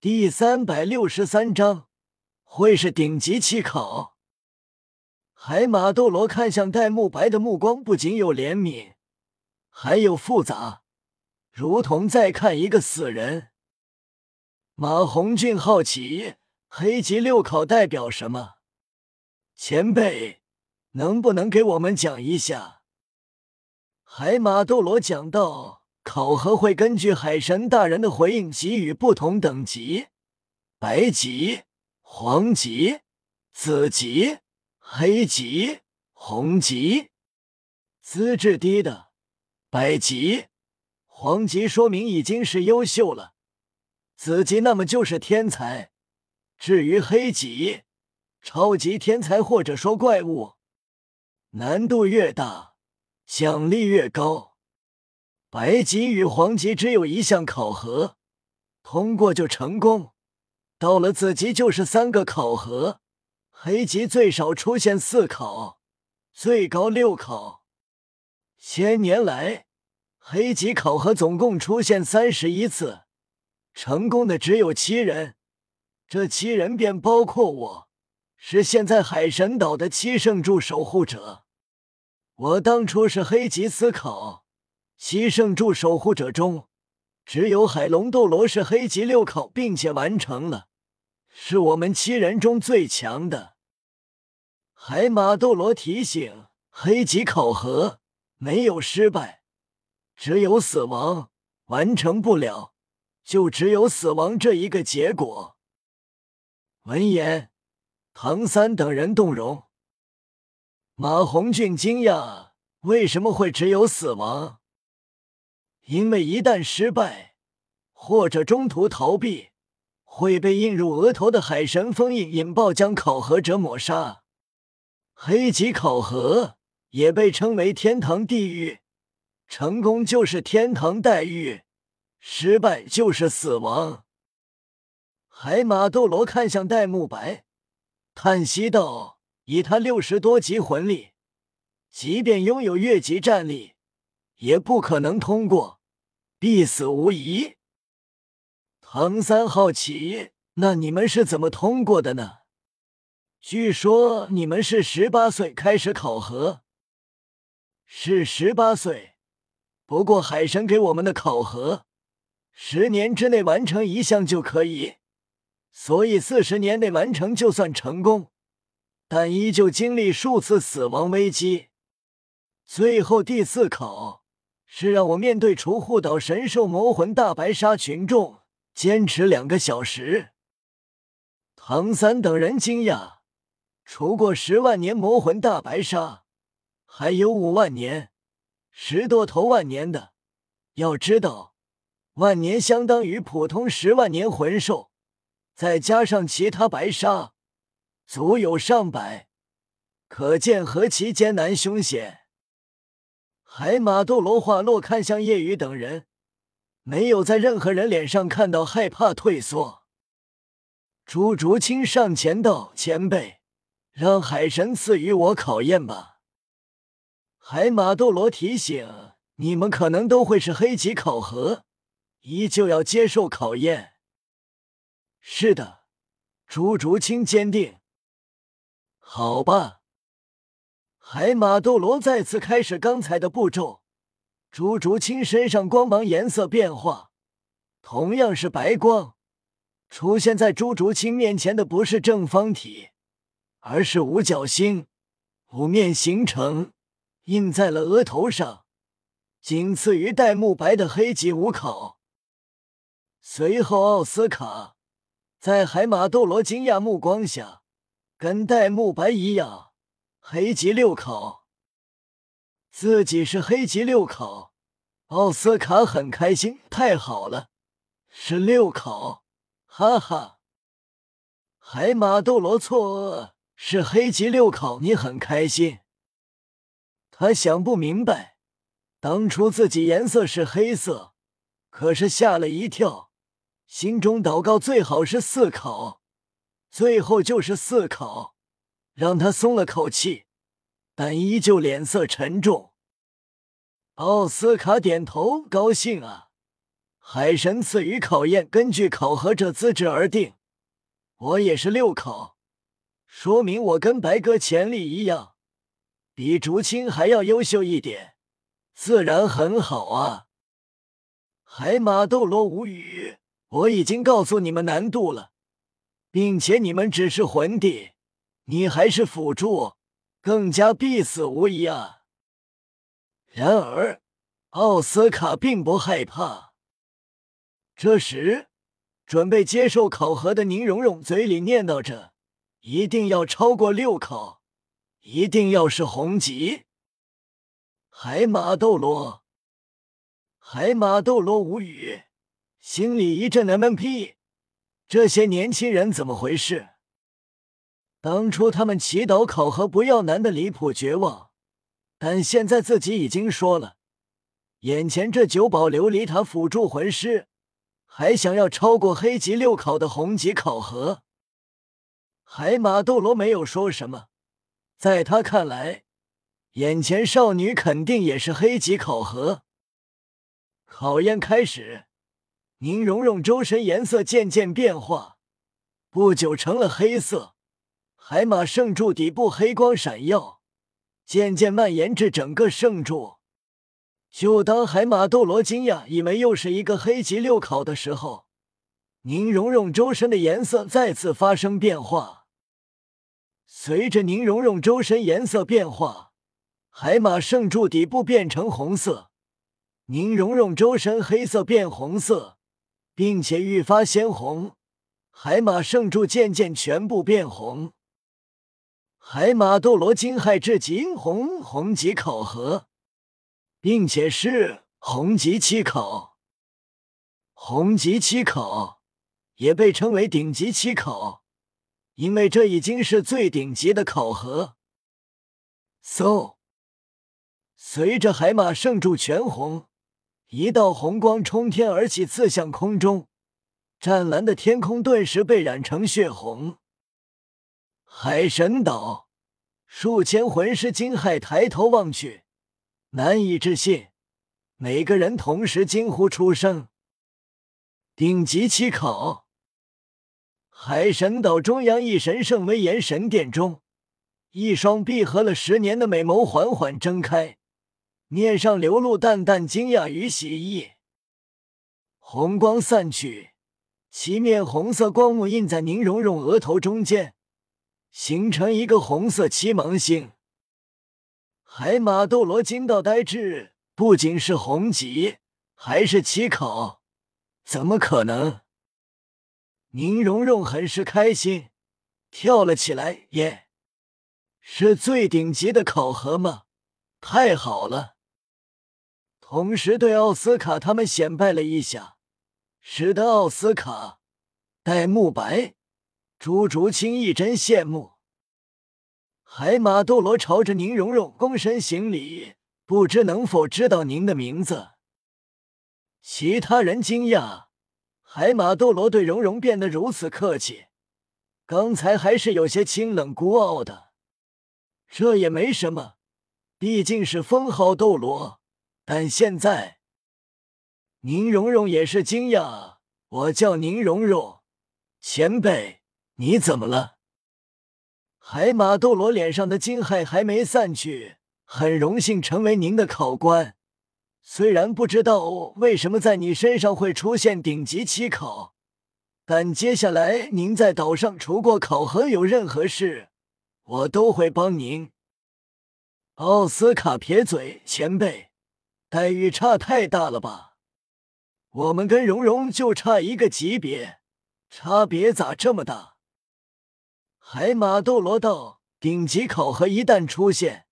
第三百六十三章，会是顶级七考。海马斗罗看向戴沐白的目光不仅有怜悯，还有复杂，如同在看一个死人。马红俊好奇，黑级六考代表什么？前辈，能不能给我们讲一下？海马斗罗讲道。考核会根据海神大人的回应给予不同等级：白级、黄级、紫级、黑级、红级。资质低的白级、黄级说明已经是优秀了；紫级那么就是天才；至于黑级，超级天才或者说怪物。难度越大，奖励越高。白级与黄级只有一项考核，通过就成功；到了紫级就是三个考核，黑级最少出现四考，最高六考。千年来，黑级考核总共出现三十一次，成功的只有七人，这七人便包括我，是现在海神岛的七圣柱守护者。我当初是黑级思考。七圣柱守护者中，只有海龙斗罗是黑级六考，并且完成了，是我们七人中最强的。海马斗罗提醒：黑级考核没有失败，只有死亡，完成不了，就只有死亡这一个结果。闻言，唐三等人动容。马红俊惊讶：为什么会只有死亡？因为一旦失败，或者中途逃避，会被印入额头的海神封印引爆，将考核者抹杀。黑级考核也被称为天堂地狱，成功就是天堂待遇，失败就是死亡。海马斗罗看向戴沐白，叹息道：“以他六十多级魂力，即便拥有越级战力，也不可能通过。”必死无疑。唐三好奇，那你们是怎么通过的呢？据说你们是十八岁开始考核，是十八岁。不过海神给我们的考核，十年之内完成一项就可以，所以四十年内完成就算成功，但依旧经历数次死亡危机。最后第四考。是让我面对除护岛神兽魔魂大白鲨群众，坚持两个小时。唐三等人惊讶，除过十万年魔魂大白鲨，还有五万年、十多头万年的。要知道，万年相当于普通十万年魂兽，再加上其他白鲨，足有上百，可见何其艰难凶险。海马斗罗话落，看向叶雨等人，没有在任何人脸上看到害怕退缩。朱竹清上前道：“前辈，让海神赐予我考验吧。”海马斗罗提醒：“你们可能都会是黑级考核，依旧要接受考验。”是的，朱竹清坚定。好吧。海马斗罗再次开始刚才的步骤，朱竹清身上光芒颜色变化，同样是白光，出现在朱竹清面前的不是正方体，而是五角星，五面形成，印在了额头上，仅次于戴沐白的黑级五考。随后，奥斯卡在海马斗罗惊讶目光下，跟戴沐白一样。黑级六考，自己是黑级六考，奥斯卡很开心，太好了，是六考，哈哈。海马斗罗错愕，是黑级六考，你很开心？他想不明白，当初自己颜色是黑色，可是吓了一跳，心中祷告最好是四考，最后就是四考。让他松了口气，但依旧脸色沉重。奥斯卡点头，高兴啊！海神赐予考验，根据考核者资质而定。我也是六考，说明我跟白哥潜力一样，比竹青还要优秀一点，自然很好啊。海马斗罗无语，我已经告诉你们难度了，并且你们只是魂帝，你还是辅助，更加必死无疑啊。然而，奥斯卡并不害怕。这时。准备接受考核的宁荣荣嘴里念叨着：“一定要超过六考，一定要是红级。”海马斗罗，海马斗罗无语，心里一阵 MMP，这些年轻人怎么回事？当初他们祈祷考核不要难的离谱绝望，但现在自己已经说了，眼前这九宝琉璃塔辅助魂师。还想要超过黑级六考的红级考核？海马斗罗没有说什么，在他看来，眼前少女肯定也是黑级考核。考验开始，宁荣荣周身颜色渐渐变化，不久成了黑色。海马圣柱底部黑光闪耀，渐渐蔓延至整个圣柱。就当海马斗罗惊讶，以为又是一个黑级六考的时候，宁荣荣周身的颜色再次发生变化。随着宁荣荣周身颜色变化，海马圣柱底部变成红色，宁荣荣周身黑色变红色，并且愈发鲜红。海马圣柱渐渐全部变红。海马斗罗惊骇至极，红红级考核。并且是红级七考，红级七考也被称为顶级七考，因为这已经是最顶级的考核。嗖！随着海马圣柱全红，一道红光冲天而起，刺向空中，湛蓝的天空顿时被染成血红。海神岛，数千魂师惊骇抬头望去。难以置信，每个人同时惊呼出声。顶级七考，海神岛中央一神圣威严神殿中，一双闭合了十年的美眸缓缓睁开，面上流露淡淡惊讶与喜意。红光散去，七面红色光幕印在宁荣荣额头中间，形成一个红色七芒星。海马斗罗惊到呆滞，不仅是红级，还是七考，怎么可能？宁荣荣很是开心，跳了起来。耶，是最顶级的考核吗？太好了！同时对奥斯卡他们显摆了一下，使得奥斯卡、戴沐白、朱竹清一真羡慕。海马斗罗朝着宁荣荣躬身行礼，不知能否知道您的名字？其他人惊讶，海马斗罗对荣荣变得如此客气，刚才还是有些清冷孤傲的。这也没什么，毕竟是封号斗罗。但现在，宁荣荣也是惊讶。我叫宁荣荣，前辈，你怎么了？海马斗罗脸上的惊骇还没散去，很荣幸成为您的考官。虽然不知道为什么在你身上会出现顶级七考，但接下来您在岛上除过考核，有任何事，我都会帮您。奥斯卡撇嘴，前辈，待遇差太大了吧？我们跟蓉蓉就差一个级别，差别咋这么大？海马斗罗道：“顶级考核一旦出现，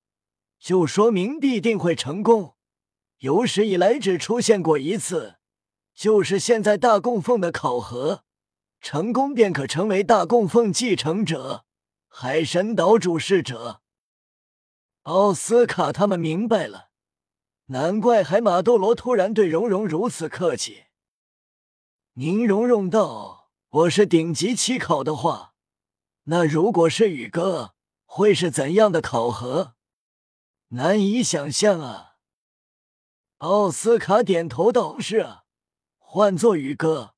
就说明必定会成功。有史以来只出现过一次，就是现在大供奉的考核，成功便可成为大供奉继承者，海神岛主事者。”奥斯卡他们明白了，难怪海马斗罗突然对蓉蓉如此客气。宁荣荣道：“我是顶级七考的话。”那如果是宇哥，会是怎样的考核？难以想象啊！奥斯卡点头道：“是啊，换做宇哥，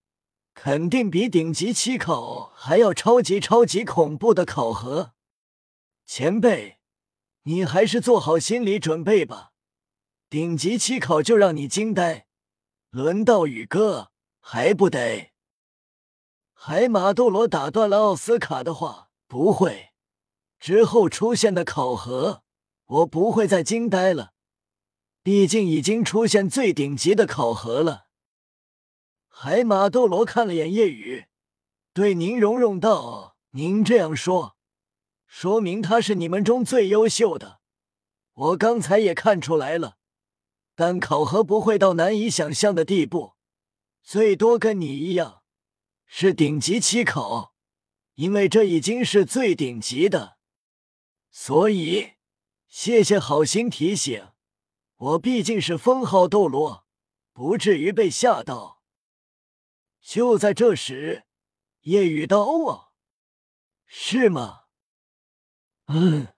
肯定比顶级七考还要超级超级恐怖的考核。前辈，你还是做好心理准备吧。顶级七考就让你惊呆，轮到宇哥还不得？海马斗罗打断了奥斯卡的话：“不会，之后出现的考核，我不会再惊呆了。毕竟已经出现最顶级的考核了。”海马斗罗看了眼夜雨，对宁荣荣道：“您这样说，说明他是你们中最优秀的。我刚才也看出来了。”但考核不会到难以想象的地步，最多跟你一样是顶级七口，因为这已经是最顶级的。所以，谢谢好心提醒，我毕竟是封号斗罗，不至于被吓到。就在这时，夜雨道：“哦，是吗？”嗯，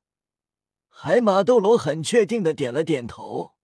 海马斗罗很确定的点了点头。